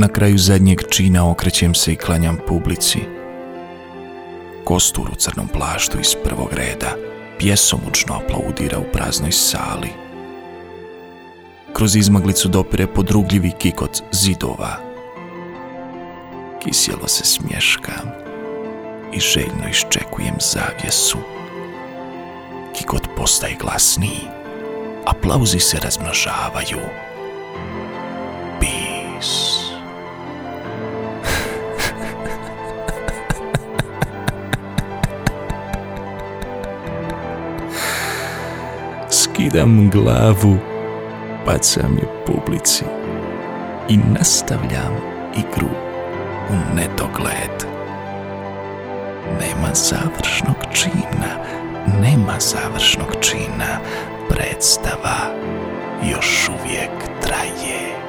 Na kraju zadnjeg čina okrećem se i klanjam publici. Kostur u crnom plaštu iz prvog reda pjesomučno aplaudira u praznoj sali. Kroz izmaglicu dopire podrugljivi kikot zidova. Kisjelo se smješkam i željno iščekujem zavjesu. Kikot postaje glasniji, aplauzi se razmnožavaju. Skidam glavu, bacam je publici i nastavljam igru u nedogled. Nema završnog čina, nema završnog čina, predstava još uvijek traje.